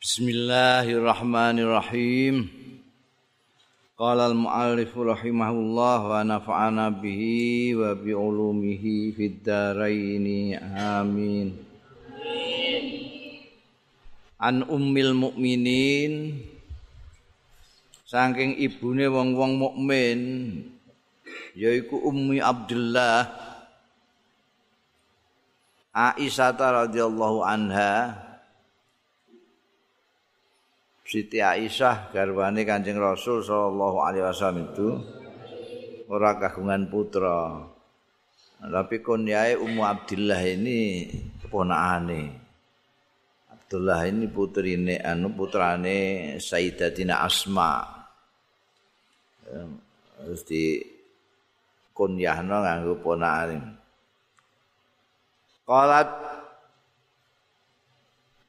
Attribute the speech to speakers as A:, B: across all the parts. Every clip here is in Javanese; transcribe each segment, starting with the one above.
A: Bismillahirrahmanirrahim. Qala al-muallif rahimahullah wa nafa'ana bihi wa bi ulumihi fid dharain. Amin. An ummil mukminin saking ibune wong-wong mukmin yaiku Ummi Abdullah Aisyah radhiyallahu anha Siti Aisyah garwane Kanjeng Rasul sallallahu alaihi wasallam itu ora kagungan putra. Tapi kunyae Ummu Abdillah ini keponakane. Abdullah ini putrine anu putrane Sayyidatina Asma. Terus di kunyahno nganggo ponakane. Qalat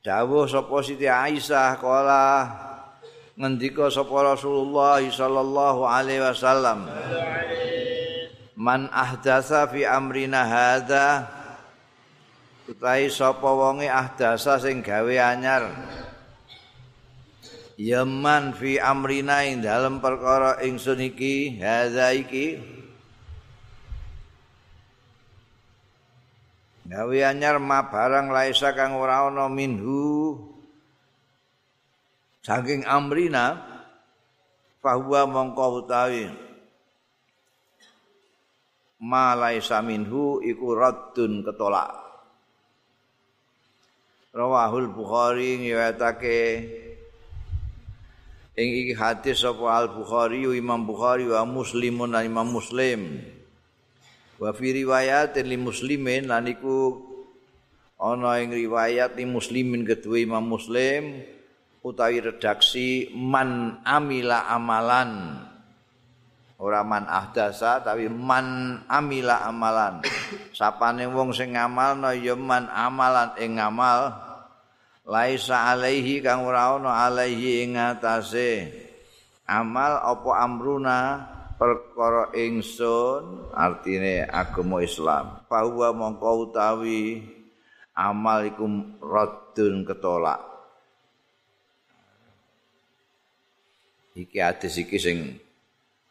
A: dawuh sapa Siti Aisyah kala ngendika sapa Rasulullah sallallahu alaihi wasallam Man ahdasa fi amrina hadza utahe sapa wonge ahdasa sing gawe anyar Yaman fi amrina ing dalem perkara ingsun iki hadza iki gawe anyar ma barang laisa kang ora ana minhu. Saking amrina fahuwa mongko utawi ma laisa minhu iku raddun ketolak. Rawahul bukhari ngriwayatake ing iki hadis sapa al bukhari imam bukhari wa muslimun imam muslim wa fi riwayat li muslimin lan iku ana ing riwayat li muslimin kedua Imam Muslim utawi redaksi man amila amalan. Ora man ahdasa tapi man amila amalan. Sapane wong sing ngamalno ya man amalan ing ngamal. Laisa alaihi kang ora ana alaihi ing atase amal apa amruna perkara ingsun artine agama Islam. Bahwa mongko utawi amal iku raddun ketolak. Iki hadis iki sing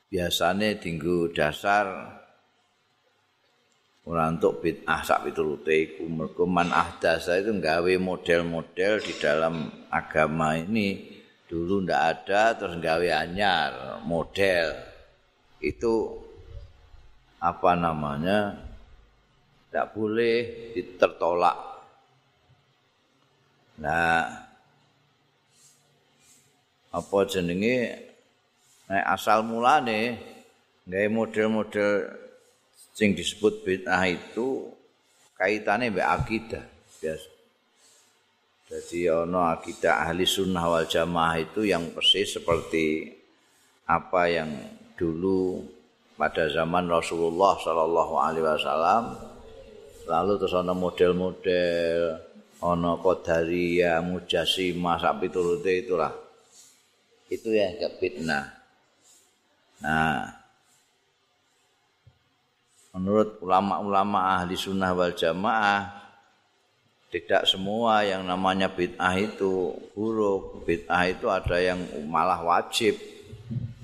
A: biasane dinggo dasar ora untuk bid'ah sak piturute iku. Mergo man ahdasa itu gawe model-model di dalam agama ini. Dulu ndak ada terus gawe anyar model itu apa namanya tidak boleh ditertolak. Nah, apa jenenge nek asal mulane gawe model-model sing disebut bid'ah itu kaitannya mbek akidah biasa. Jadi ono akidah ahli sunnah wal jamaah itu yang persis seperti apa yang dulu pada zaman Rasulullah Shallallahu Alaihi Wasallam lalu terus ada model-model ono kodaria mujasima sapi turute itulah. Itu ya kebitnah nah menurut ulama-ulama ahli sunnah wal jamaah tidak semua yang namanya bid'ah itu buruk. Bid'ah itu ada yang malah wajib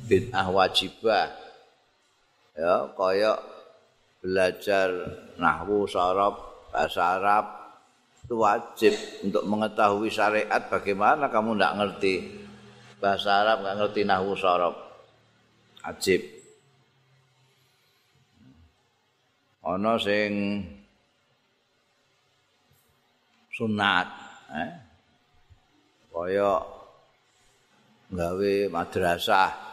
A: bid'ah wajibah. Ya kaya belajar nahwu sarab bahasa Arab itu wajib untuk mengetahui syariat. Bagaimana kamu tidak ngerti bahasa Arab nggak ngerti nahwu sarab? Wajib. Ana sing sunat eh? Kaya gawe madrasah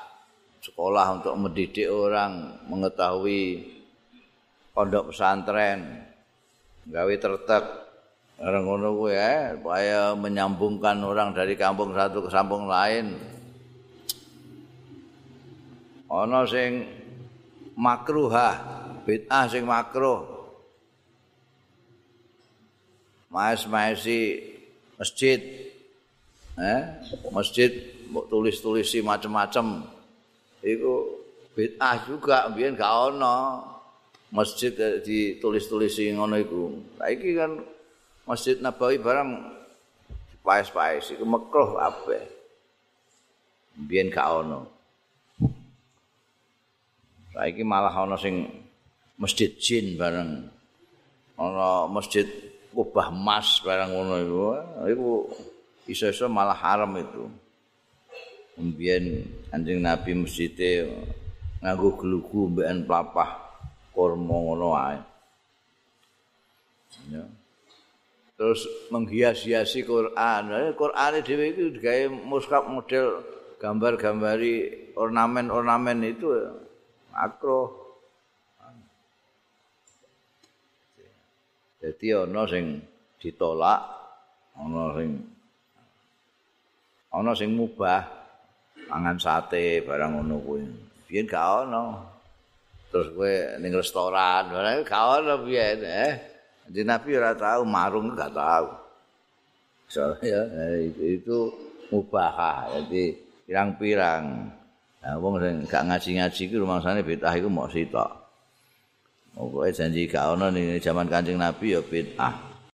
A: sekolah untuk mendidik orang mengetahui pondok pesantren gawe tertek. Orang ngono kuwi ya supaya menyambungkan orang dari kampung satu ke kampung lain. Ana sing makruha bid'ah sing makruh. Maes-maesi masjid eh masjid tulis-tulisi macam-macam iku bid'ah juga mbiyen gak ana masjid ditulis-tulisi ngono iku. Saiki kan Masjid Nabawi barang paes-paes iku mekruh kabeh. Biyen gak ono. Saiki malah ana sing masjid jin bareng. Ana masjid kubah emas barang ngono iku. Iku iso-iso malah haram itu. Mbien anjing Nabi masjid nganggo glugu mbekan plapah kurma ngono wae. Ya. Terus menghias-hiasi Quran. Quran dhewe iki digawe muskap model gambar-gambari ornamen-ornamen itu makro. Jadi ana sing ditolak, ana sing ana sing mubah mangan sate barang ngono kuwi. Biyen gak ana. Terus kowe ning restoran, ora gak ana biyen eh. Jadi Nabi ora tahu, marung gak tahu. Soalnya ya, itu, itu mubah. Jadi pirang-pirang. Nah, wong sing gak ngaji-ngaji ku rumangsane bid'ah iku mok sitok. Pokoke janji gak ono ning jaman Kanjeng Nabi ya bid'ah.